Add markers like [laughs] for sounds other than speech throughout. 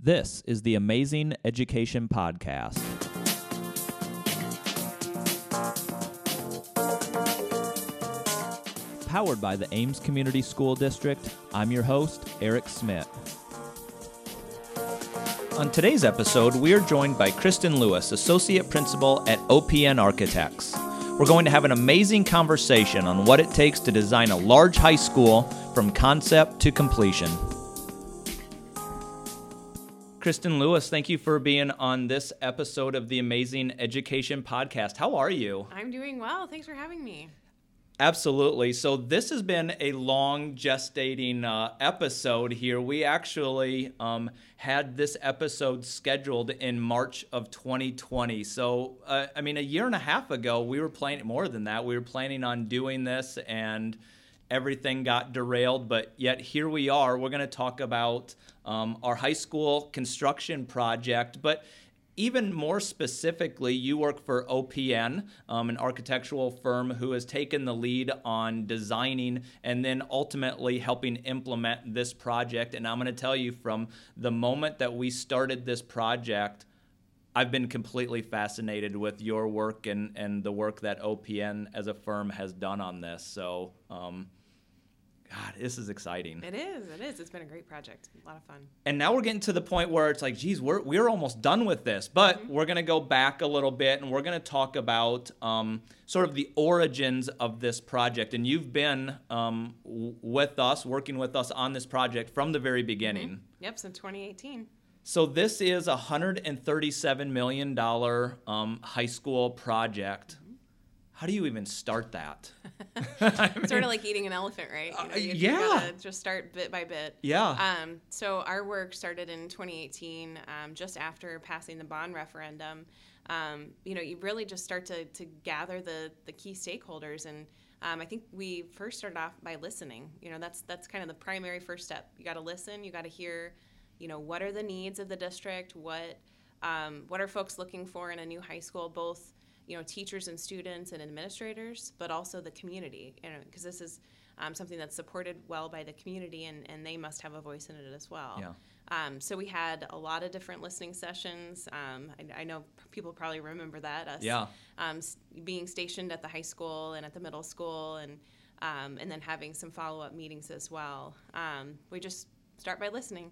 This is the Amazing Education Podcast. Powered by the Ames Community School District, I'm your host, Eric Smith. On today's episode, we are joined by Kristen Lewis, Associate Principal at OPN Architects. We're going to have an amazing conversation on what it takes to design a large high school from concept to completion. Kristen Lewis, thank you for being on this episode of the Amazing Education Podcast. How are you? I'm doing well. Thanks for having me. Absolutely. So, this has been a long gestating uh, episode here. We actually um, had this episode scheduled in March of 2020. So, uh, I mean, a year and a half ago, we were planning more than that. We were planning on doing this and everything got derailed, but yet here we are. We're going to talk about um, our high school construction project, but even more specifically, you work for OPN, um, an architectural firm who has taken the lead on designing and then ultimately helping implement this project. And I'm going to tell you from the moment that we started this project, I've been completely fascinated with your work and, and the work that OPN as a firm has done on this. So, um, God, this is exciting. It is. It is. It's been a great project. A lot of fun. And now we're getting to the point where it's like, geez, we're we're almost done with this. But mm-hmm. we're gonna go back a little bit, and we're gonna talk about um, sort of the origins of this project. And you've been um, w- with us, working with us on this project from the very beginning. Mm-hmm. Yep, since 2018. So this is a hundred and thirty-seven million dollar um, high school project how do you even start that? [laughs] [laughs] I mean, sort of like eating an elephant, right? You know, you, yeah. Just start bit by bit. Yeah. Um, so our work started in 2018, um, just after passing the bond referendum. Um, you know, you really just start to, to gather the, the key stakeholders and um, I think we first started off by listening. You know, that's that's kind of the primary first step. You got to listen. You got to hear. You know, what are the needs of the district? What um, what are folks looking for in a new high school? Both you know teachers and students and administrators, but also the community. You know, because this is um, something that's supported well by the community, and, and they must have a voice in it as well. Yeah. Um, so we had a lot of different listening sessions. Um, I, I, know people probably remember that us yeah. um, being stationed at the high school and at the middle school, and um, and then having some follow up meetings as well. Um, we just start by listening.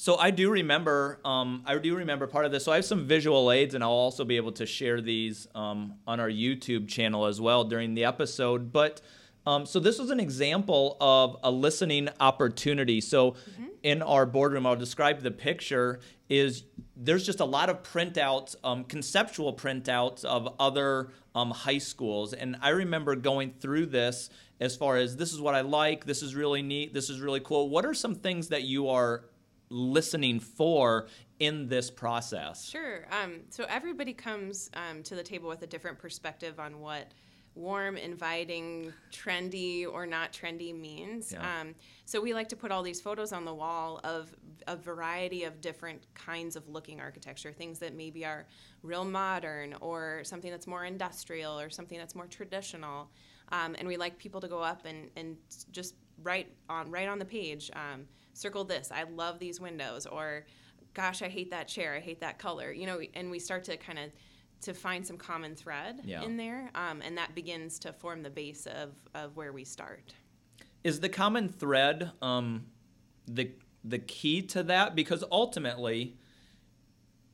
So I do remember, um, I do remember part of this. So I have some visual aids, and I'll also be able to share these um, on our YouTube channel as well during the episode. But um, so this was an example of a listening opportunity. So mm-hmm. in our boardroom, I'll describe the picture. Is there's just a lot of printouts, um, conceptual printouts of other um, high schools, and I remember going through this as far as this is what I like, this is really neat, this is really cool. What are some things that you are listening for in this process? Sure. Um, so everybody comes um, to the table with a different perspective on what warm, inviting, trendy, or not trendy means. Yeah. Um, so we like to put all these photos on the wall of a variety of different kinds of looking architecture, things that maybe are real modern, or something that's more industrial, or something that's more traditional. Um, and we like people to go up and, and just write on right on the page um, circle this i love these windows or gosh i hate that chair i hate that color you know and we start to kind of to find some common thread yeah. in there um, and that begins to form the base of, of where we start is the common thread um, the the key to that because ultimately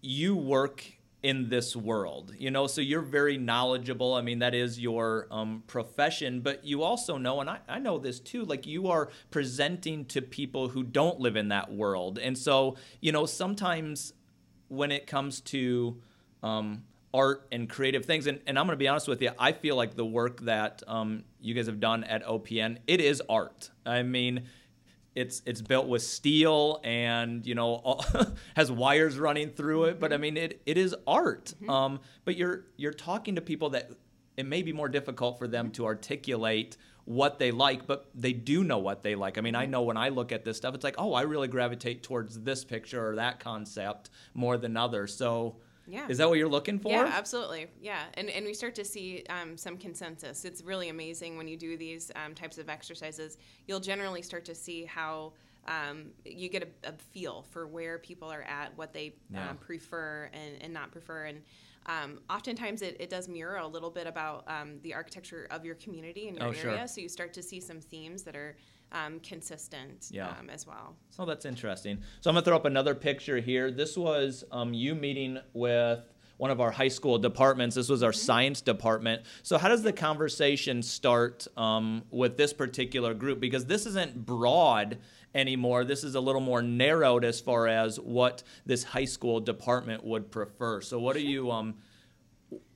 you work in this world you know? So you're very knowledgeable. I mean that is your um, profession but you also know and I, I know this too like you are presenting to people who don't live in that world. And so you know sometimes when it comes to um, art and creative things and, and i'm going to be honest with you i feel like the work that um, you guys have done at opn it is art. I mean it's it's built with steel and you know all, [laughs] has wires running through it but i mean it, it is art. Mm-hmm. um, but you're you're talking to people that it may be more difficult for them to articulate what they like but they do know what they like. I mean i mm-hmm. know when i look at this stuff it's like oh i really gravitate towards this picture or that concept more than others. So yeah. Is that what you're looking for? Yeah, absolutely. Yeah. And, and we start to see um, some consensus. It's really amazing when you do these um, types of exercises. You'll generally start to see how um, you get a, a, feel for where people are at, what they yeah. um, prefer and, and not prefer. And um, oftentimes it, it does mirror a little bit about um, the architecture of your community and your oh, area. Sure. So you start to see some themes that are um, consistent yeah. um, as well. So that's interesting. So I'm going to throw up another picture here. This was um, you meeting with one of our high school departments. This was our mm-hmm. science department. So, how does the conversation start um, with this particular group? Because this isn't broad anymore. This is a little more narrowed as far as what this high school department would prefer. So, what are you um,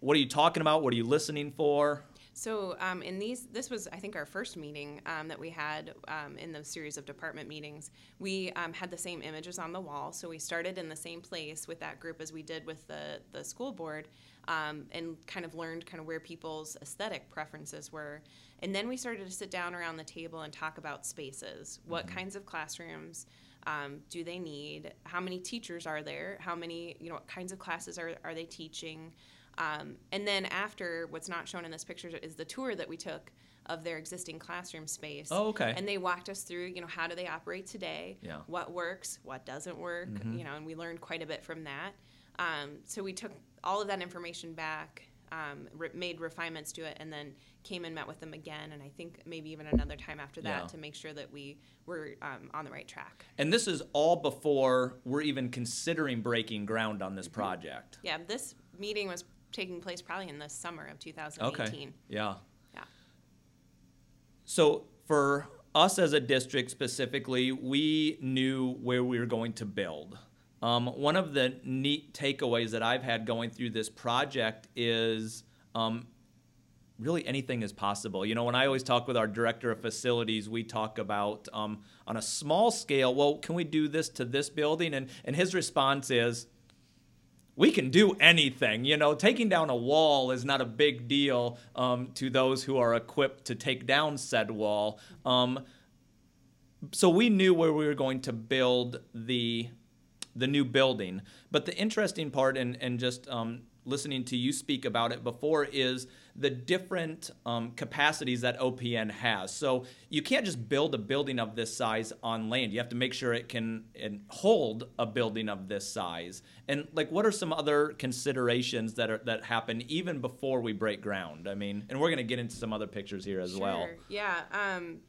what are you talking about? What are you listening for? So um, in these, this was I think our first meeting um, that we had um, in the series of department meetings. We um, had the same images on the wall, so we started in the same place with that group as we did with the the school board, um, and kind of learned kind of where people's aesthetic preferences were, and then we started to sit down around the table and talk about spaces. What mm-hmm. kinds of classrooms? Um, do they need? How many teachers are there? How many, you know, what kinds of classes are, are they teaching? Um, and then after, what's not shown in this picture is the tour that we took of their existing classroom space. Oh, okay. And they walked us through, you know, how do they operate today? Yeah. What works? What doesn't work? Mm-hmm. You know, and we learned quite a bit from that. Um, so we took all of that information back, um, re- made refinements to it, and then came and met with them again, and I think maybe even another time after that yeah. to make sure that we were um, on the right track. And this is all before we're even considering breaking ground on this mm-hmm. project. Yeah, this meeting was taking place probably in the summer of 2018. Okay. Yeah. Yeah. So for us as a district specifically, we knew where we were going to build. Um, one of the neat takeaways that I've had going through this project is um, really anything is possible. You know, when I always talk with our director of facilities, we talk about um, on a small scale, well, can we do this to this building? And, and his response is, we can do anything. You know, taking down a wall is not a big deal um, to those who are equipped to take down said wall. Um, so we knew where we were going to build the the new building. But the interesting part, and and just um, listening to you speak about it before, is the different um, capacities that OPN has. So you can't just build a building of this size on land. You have to make sure it can hold a building of this size. And like, what are some other considerations that are that happen even before we break ground? I mean, and we're going to get into some other pictures here as sure. well. Yeah. Um,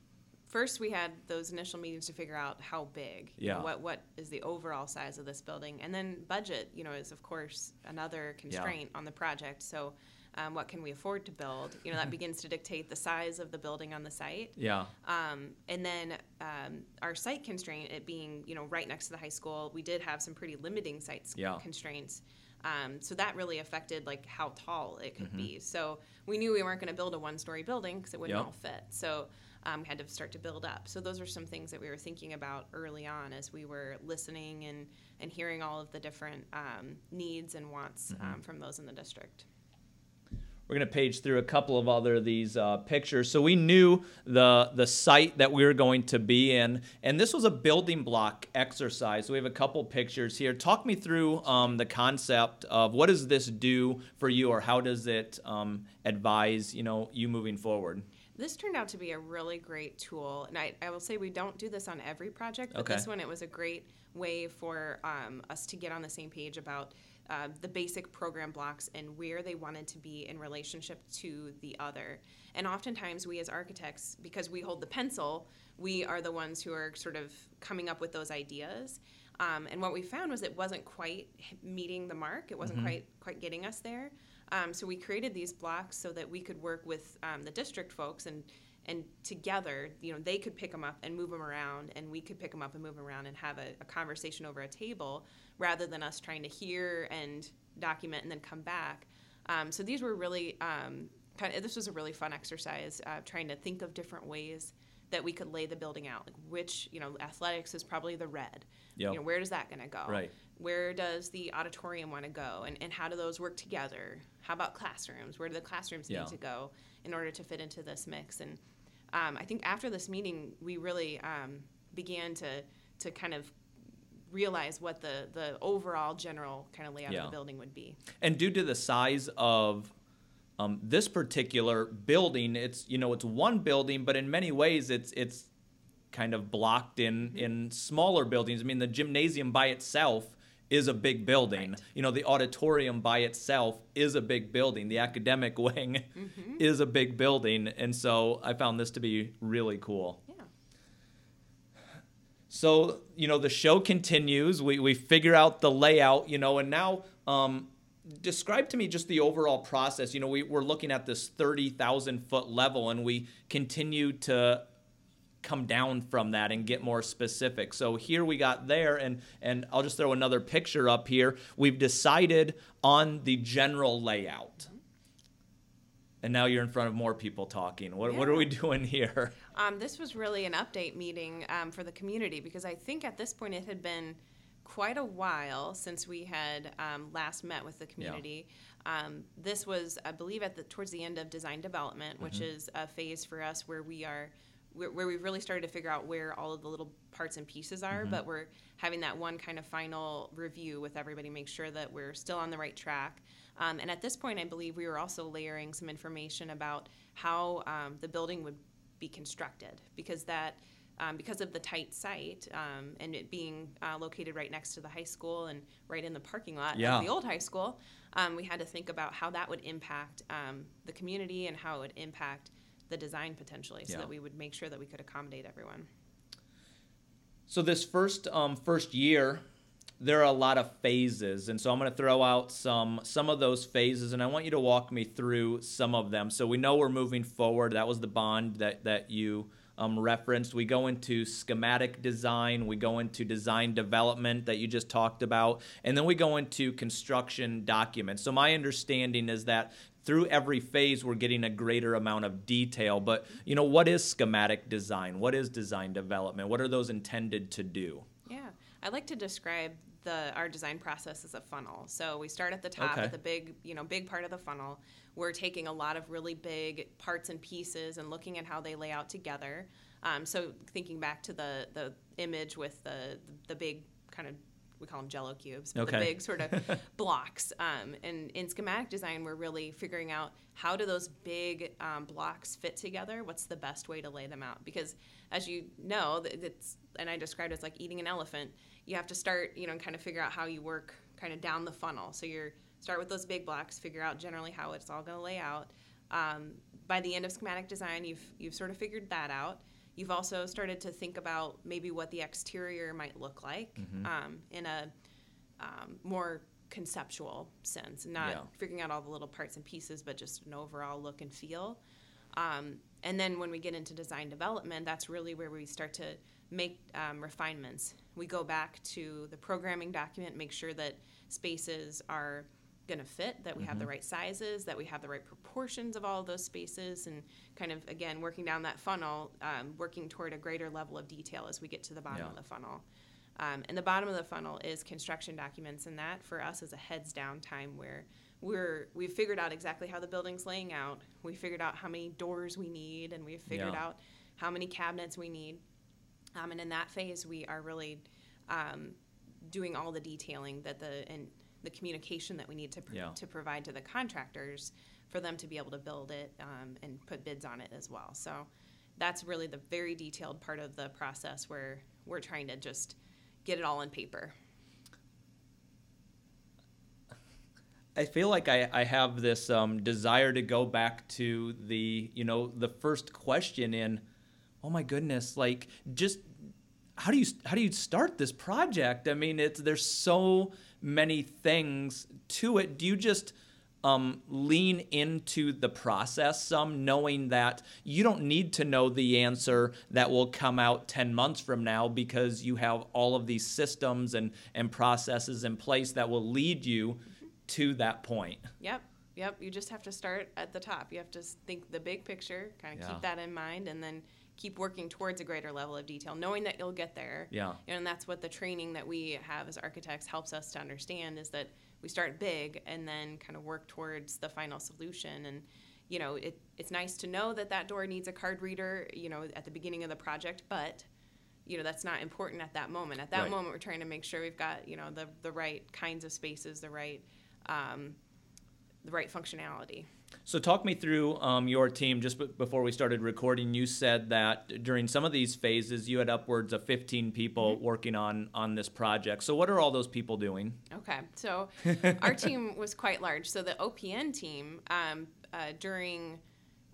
first, we had those initial meetings to figure out how big. Yeah. Know, what what is the overall size of this building, and then budget. You know, is of course another constraint yeah. on the project. So um, what can we afford to build? You know, that [laughs] begins to dictate the size of the building on the site. Yeah. Um, and then um, our site constraint, it being you know right next to the high school, we did have some pretty limiting site yeah. constraints. Um, so that really affected like how tall it could mm-hmm. be. So we knew we weren't going to build a one-story building because it wouldn't yep. all fit. So um, had to start to build up. So those are some things that we were thinking about early on as we were listening and and hearing all of the different um, needs and wants mm-hmm. Um, from those in the district. We're going to page through a couple of other of these uh, pictures. So we knew the the site that we were going to be in, and this was a building block exercise. So we have a couple pictures here. Talk me through um, the concept of what does this do for you, or how does it um, advise you know you moving forward? This turned out to be a really great tool, and I, I will say we don't do this on every project, but okay. this one it was a great way for um, us to get on the same page about uh, the basic program blocks and where they wanted to be in relationship to the other. And oftentimes, we as architects, because we hold the pencil, we are the ones who are sort of coming up with those ideas. Um, and what we found was it wasn't quite meeting the mark. It wasn't mm-hmm. quite quite getting us there. Um, so we created these blocks so that we could work with um, the district folks and and together, you know, they could pick them up and move them around, and we could pick them up and move them around and have a, a conversation over a table rather than us trying to hear and document and then come back. Um, so these were really um, kind of, this was a really fun exercise, uh, trying to think of different ways that we could lay the building out. Like which, you know, athletics is probably the red. Yep. You know, where does that going to go? Right. Where does the auditorium want to go, and, and how do those work together? How about classrooms? Where do the classrooms yeah. need to go in order to fit into this mix? And um, I think after this meeting, we really um, began to to kind of realize what the the overall general kind of layout yeah. of the building would be. And due to the size of um, this particular building, it's you know it's one building, but in many ways it's it's kind of blocked in in smaller buildings. I mean, the gymnasium by itself is a big building. Right. You know, the auditorium by itself is a big building. The academic [laughs] wing is a big building, and so I found this to be really cool. Yeah. So, you know, the show continues. We, we figure out the layout, you know, and now um, describe to me just the overall process. You know, we, we're looking at this 30,000 foot level and we continue to come down from that and get more specific. So here we got there and and I'll just throw another picture up here. We've decided on the general layout. And now you're in front of more people talking. What, what are we doing here? Um, this was really an update meeting um, for the community because I think at this point it had been quite a while since we had um, last met with the community. Um, this was, I believe, at the towards the end of design development, which is a phase for us where we are where, where we've really started to figure out where all of the little parts and pieces are. But we're having that one kind of final review with everybody, make sure that we're still on the right track. Um, and at this point, I believe we were also layering some information about how um, the building would be constructed because that um, because of the tight site um, and it being uh, located right next to the high school and right in the parking lot Yeah. of the old high school, um, we had to think about how that would impact um, the community and how it would impact the design potentially, so Yeah. that we would make sure that we could accommodate everyone. So this first um, first year, there are a lot of phases, and so I'm going to throw out some some of those phases, and I want you to walk me through some of them. So we know we're moving forward. That was the bond that that you um, referenced. We go into schematic design. We go into design development that you just talked about, and then we go into construction documents. So my understanding is that through every phase we're getting a greater amount of detail but you know what is schematic design what is design development what are those intended to do Yeah, I like to describe the our design process as a funnel. So we start at the top Okay. at the big, you know, big part of the funnel. We're taking a lot of really big parts and pieces and looking at how they lay out together. Um, so thinking back to the the image with the the big kind of we call them jello cubes, but Okay. the big sort of [laughs] blocks. Um, and in schematic design, we're really figuring out how do those big um, blocks fit together? What's the best way to lay them out? Because as you know, it's and I described it as like eating an elephant. You have to start, you know, and kind of figure out how you work kind of down the funnel. So you're start with those big blocks, figure out generally how it's all going to lay out. Um, by the end of schematic design, you've you've sort of figured that out. You've also started to think about maybe what the exterior might look like um, in a um, more conceptual sense, not Yeah. figuring out all the little parts and pieces, but just an overall look and feel. Um, and then when we get into design development, that's really where we start to make um, refinements. We go back to the programming document, make sure that spaces are going to fit, that we have the right sizes, that we have the right proportions of all of those spaces, and kind of, again, working down that funnel, um, working toward a greater level of detail as we get to the bottom Yeah. of the funnel. Um, and the bottom of the funnel is construction documents, and that for us is a heads down time where we're we've figured out exactly how the building's laying out. We figured out how many doors we need, and we've figured Yeah. out how many cabinets we need. Um, and in that phase, we are really um, doing all the detailing that the and the communication that we need to pr- Yeah. to provide to the contractors for them to be able to build it um, and put bids on it as well. So that's really the very detailed part of the process where we're trying to just get it all in paper. I feel like I, I have this um, desire to go back to the you know the first question in oh my goodness like just how do you how do you start this project I mean it's there's so many things to it do you just um, lean into the process some knowing that you don't need to know the answer that will come out 10 months from now because you have all of these systems and, and processes in place that will lead you to that point. Yep, yep. You just have to start at the top. You have to think the big picture, kind of Yeah. keep that in mind, and then keep working towards a greater level of detail, knowing that you'll get there. Yeah. And that's what the training that we have as architects helps us to understand is that we start big and then kind of work towards the final solution. And you know, it, it's nice to know that that door needs a card reader, you know, at the beginning of the project, but you know that's not important at that moment. At that Right. moment, we're trying to make sure we've got you know the the right kinds of spaces, the right um, the right functionality. So, talk me through um, your team. Just b- before we started recording, you said that during some of these phases, you had upwards of 15 people mm-hmm. working on on this project. So, what are all those people doing? Okay, so [laughs] our team was quite large. So, the OPN team um, uh, during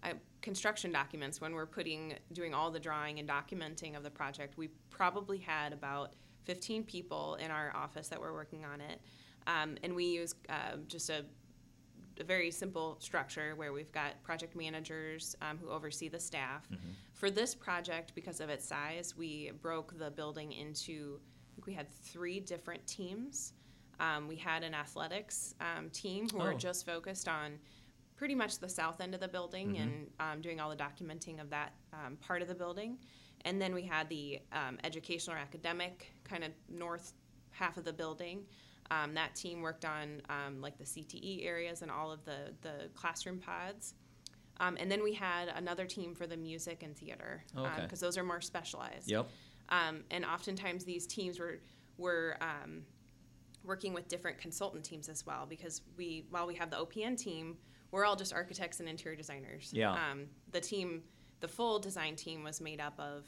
uh, construction documents, when we're putting doing all the drawing and documenting of the project, we probably had about 15 people in our office that were working on it, um, and we use uh, just a a very simple structure where we've got project managers um, who oversee the staff. Mm-hmm. For this project, because of its size, we broke the building into, I think we had three different teams. Um, we had an athletics um, team who oh. were just focused on pretty much the south end of the building mm-hmm. and um, doing all the documenting of that um, part of the building. And then we had the um, educational or academic kind of north half of the building. Um, that team worked on um, like the CTE areas and all of the, the classroom pods. Um, and then we had another team for the music and theater because um, okay. those are more specialized. Yep. Um, and oftentimes these teams were were um, working with different consultant teams as well because we while we have the OPN team, we're all just architects and interior designers. Yeah. the team, the full design team was made up of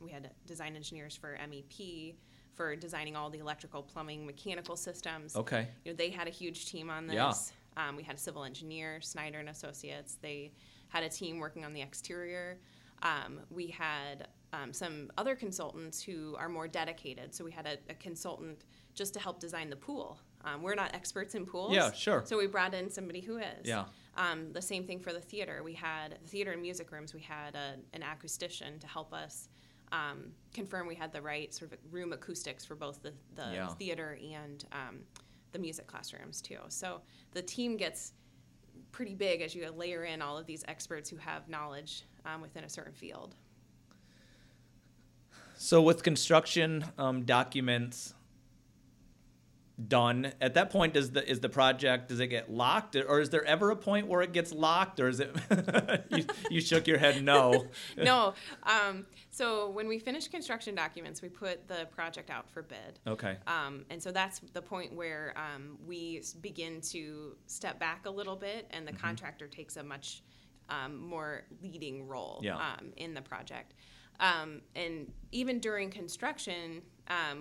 we had design engineers for MEP for designing all the electrical, plumbing, mechanical systems. Okay. You know, they had a huge team on this. Yeah. Um, we had a civil engineer, Snyder and Associates. They had a team working on the exterior. Um, we had um, some other consultants who are more dedicated. So we had a, a consultant just to help design the pool. Um, we're not experts in pools. Yeah, sure. So we brought in somebody who is. Yeah. Um, the same thing for the theater. We had the theater and music rooms. We had a, an acoustician to help us um, confirm we had the right sort of room acoustics for both the, the yeah. theater and um, the music classrooms too. So the team gets pretty big as you layer in all of these experts who have knowledge um, within a certain field. So with construction um, documents, done. At that point does the is the project does it get locked or is there ever a point where it gets locked or is it [laughs] you, you, shook your head no? [laughs] No um, so when we finish construction documents we put the project out for bid. Okay. Um, and so that's the point where um, we begin to step back a little bit and the mm-hmm. contractor takes a much um, more leading role yeah. Um, in the project. Um, and even during construction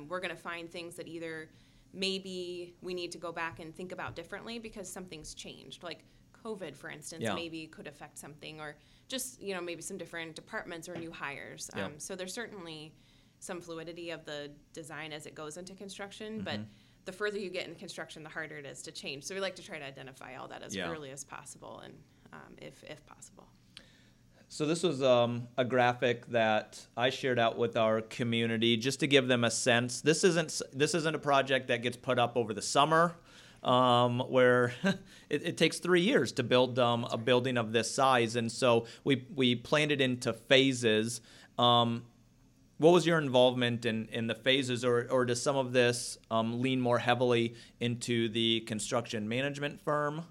we're going to find things that either maybe we need to go back and think about differently because something's changed. Like COVID, for instance, yeah. maybe could affect something, or just you know maybe some different departments or new hires. Yeah. Um, so there's certainly some fluidity of the design as it goes into construction, mm-hmm. but the further you get in construction, the harder it is to change. So we like to try to identify all that as yeah. early as possible, and um, if if possible. So this was um, a graphic that I shared out with our community just to give them a sense. This isn't this isn't a project that gets put up over the summer, um, where [laughs] it, it, takes three years to build um, a building of this size, and so we we planned it into phases. Um, what was your involvement in, in the phases, or, or does some of this um, lean more heavily into the construction management firm?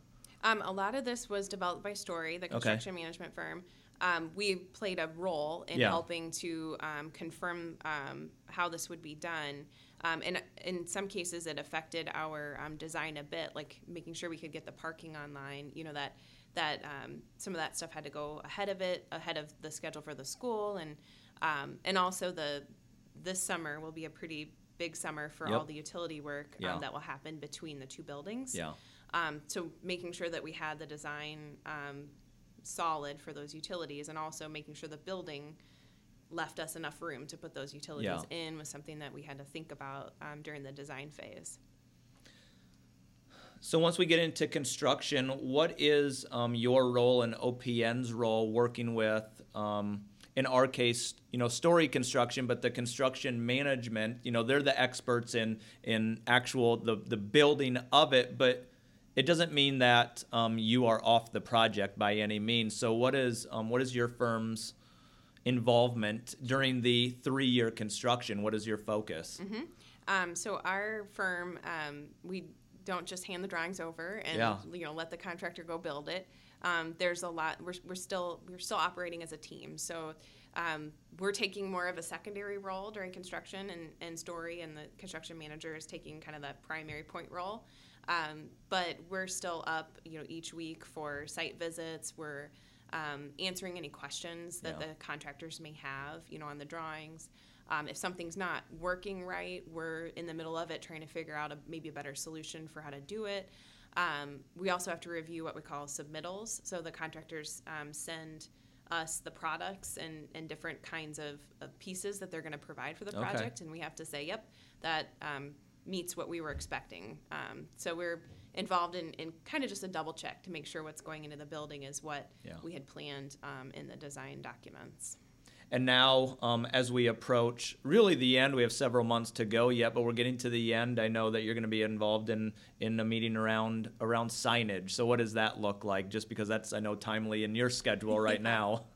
Um, a lot of this was developed by Story, the construction okay. management firm um, we played a role in yeah. helping to um, confirm um, how this would be done. Um, and in some cases, it affected our um, design a bit, like making sure we could get the parking online. You know that that um, some of that stuff had to go ahead of it, ahead of the schedule for the school, and and also the this summer will be a pretty big summer for yep. all the utility work yeah. that will happen between the two buildings. Yeah. so making sure that we had the design solid for those utilities and also making sure the building left us enough room to put those utilities yeah. in was something that we had to think about um, during the design phase. So once we get into construction, what is um, your role and OPN's role working with, um, in our case, you know, story construction, but the construction management, you know, they're the experts in in actual the the building of it, but it doesn't mean that um, you are off the project by any means. So, what is um, what is your firm's involvement during the three-year construction? What is your focus? Mm-hmm. Um, so, our firm um, we don't just hand the drawings over and yeah. you know let the contractor go build it. Um, there's a lot. We're, we're still we're still operating as a team. So um, we're taking more of a secondary role during construction and, and story, and the construction manager is taking kind of the primary point role. Um, but we're still up, you know, each week for site visits. We're um, answering any questions that Yeah. the contractors may have, you know, on the drawings. Um, if something's not working right, we're in the middle of it trying to figure out a, maybe a better solution for how to do it. Um, we also have to review what we call submittals. So the contractors um, send us the products and, and different kinds of, of pieces that they're going to provide for the Okay. project, and we have to say, yep, that um, meets what we were expecting. Um, so we're involved in, in kind of just a double check to make sure what's going into the building is what Yeah. we had planned um, in the design documents. And now, um, as we approach really the end, we have several months to go yet, but we're getting to the end. I know that you're going to be involved in in a meeting around around signage. So, what does that look like? Just because that's I know timely in your schedule right [laughs] now.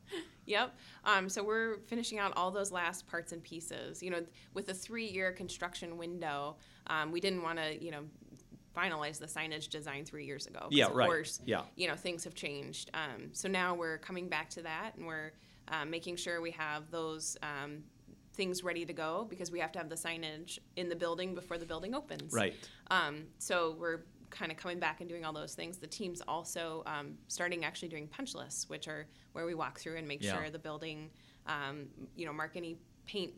Yep. Um, so we're finishing out all those last parts and pieces. You know, with a three-year construction window, um, we didn't want to, you know, finalize the signage design three years ago. Yeah, of right. Course, Yeah. You know, things have changed. Um, so now we're coming back to that, and we're um, making sure we have those um, things ready to go because we have to have the signage in the building before the building opens. Right. Um, so we're kind of coming back and doing all those things. The team's also um, starting actually doing punch lists, which are where we walk through and make Yeah. sure the building, um, you know, mark any paint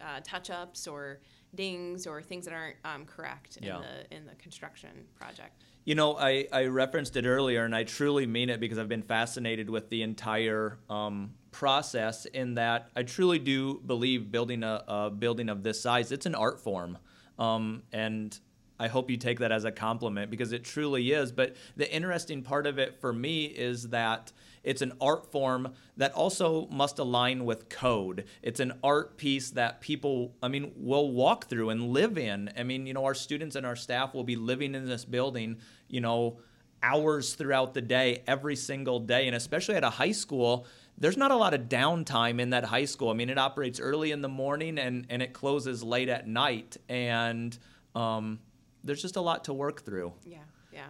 uh, touch-ups or dings or things that aren't um, correct Yeah. in the in the construction project. You know, I, I referenced it earlier, and I truly mean it because I've been fascinated with the entire um, process. In that, I truly do believe building a, a building of this size, it's an art form, um, and I hope you take that as a compliment because it truly is. But the interesting part of it for me is that it's an art form that also must align with code. It's an art piece that people, I mean, will walk through and live in. I mean, you know, our students and our staff will be living in this building, you know, hours throughout the day, every single day. And especially at a high school, there's not a lot of downtime in that high school. I mean, it operates early in the morning and, and it closes late at night. And um, there's just a lot to work through. Yeah, yeah.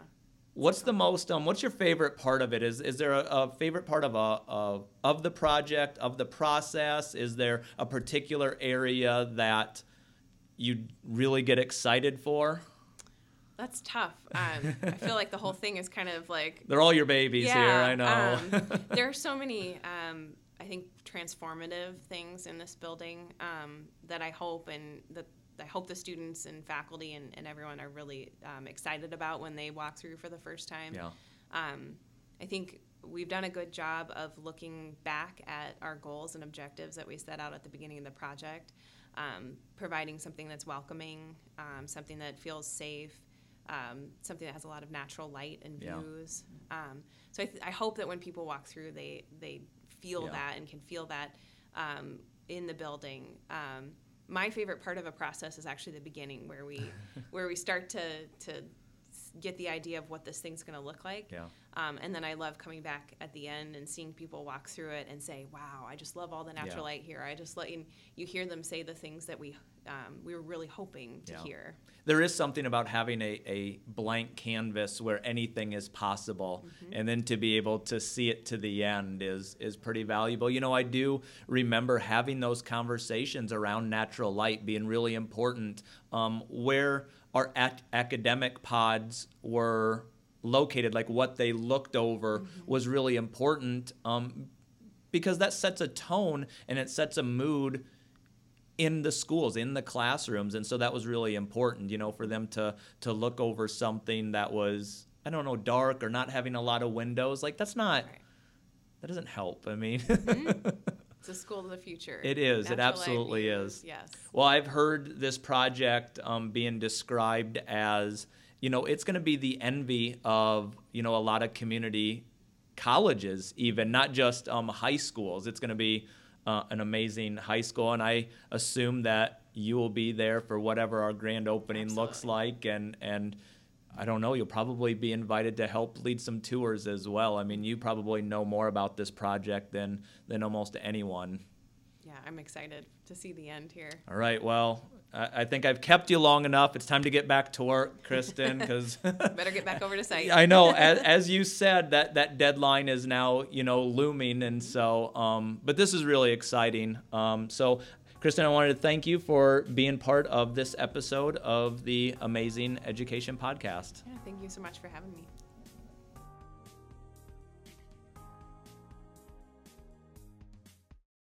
What's the most um what's your favorite part of it? Is is there a, a favorite part of a, a of the project, of the process? Is there a particular area that you really get excited for? That's tough. Um, I feel like the whole thing is kind of like [laughs] They're all your babies here, I know. um, [laughs] there are so many, um, I think, transformative things in this building um, that I hope and that I hope the students and faculty and, and everyone are really um, excited about when they walk through for the first time. yeah. Um, I think we've done a good job of looking back at our goals and objectives that we set out at the beginning of the project, um, providing something that's welcoming, um, something that feels safe, um, something that has a lot of natural light and Yeah. views. Um, so I, th- I hope that when people walk through, they they feel Yeah. that and can feel that um, in the building. Um, my favorite part of a process is actually the beginning, where we [laughs] where we start to to get the idea of what this thing's going to look like. Yeah. Um, and then I love coming back at the end and seeing people walk through it and say, "Wow, I just love all the natural Yeah. light here." I just let you, you hear them say the things that we um, we were really hoping to Yeah. hear. There is something about having a, a blank canvas where anything is possible, and then to be able to see it to the end is is pretty valuable. You know, I do remember having those conversations around natural light being really important. Um, where our ac- academic pods were located, like what they looked over, was really important um, because that sets a tone and it sets a mood in the schools in the classrooms. And so that was really important you know for them to to look over something that was i don't know dark or not having a lot of windows. Like that's not Right. that doesn't help i mean [laughs] It's a school of the future. It is. It Natural light absolutely is. Yes. well i've heard this project um, being described as you know it's going to be the envy of you know a lot of community colleges even not just um, high schools it's going to be uh, an amazing high school and i assume that you will be there for whatever our grand opening looks like and and i don't know you'll probably be invited to help lead some tours as well i mean you probably know more about this project than than almost anyone Yeah, I'm excited to see the end here. all right. Well, I, I think I've kept you long enough. It's time to get back to work, Kristen, because [laughs] better get back over to site. [laughs] I know, as, [laughs] as you said, that that deadline is now you know looming, and so. Um, but this is really exciting. Um, so. Kristen, I wanted to thank you for being part of this episode of the Amazing Education Podcast. Yeah, thank you so much for having me.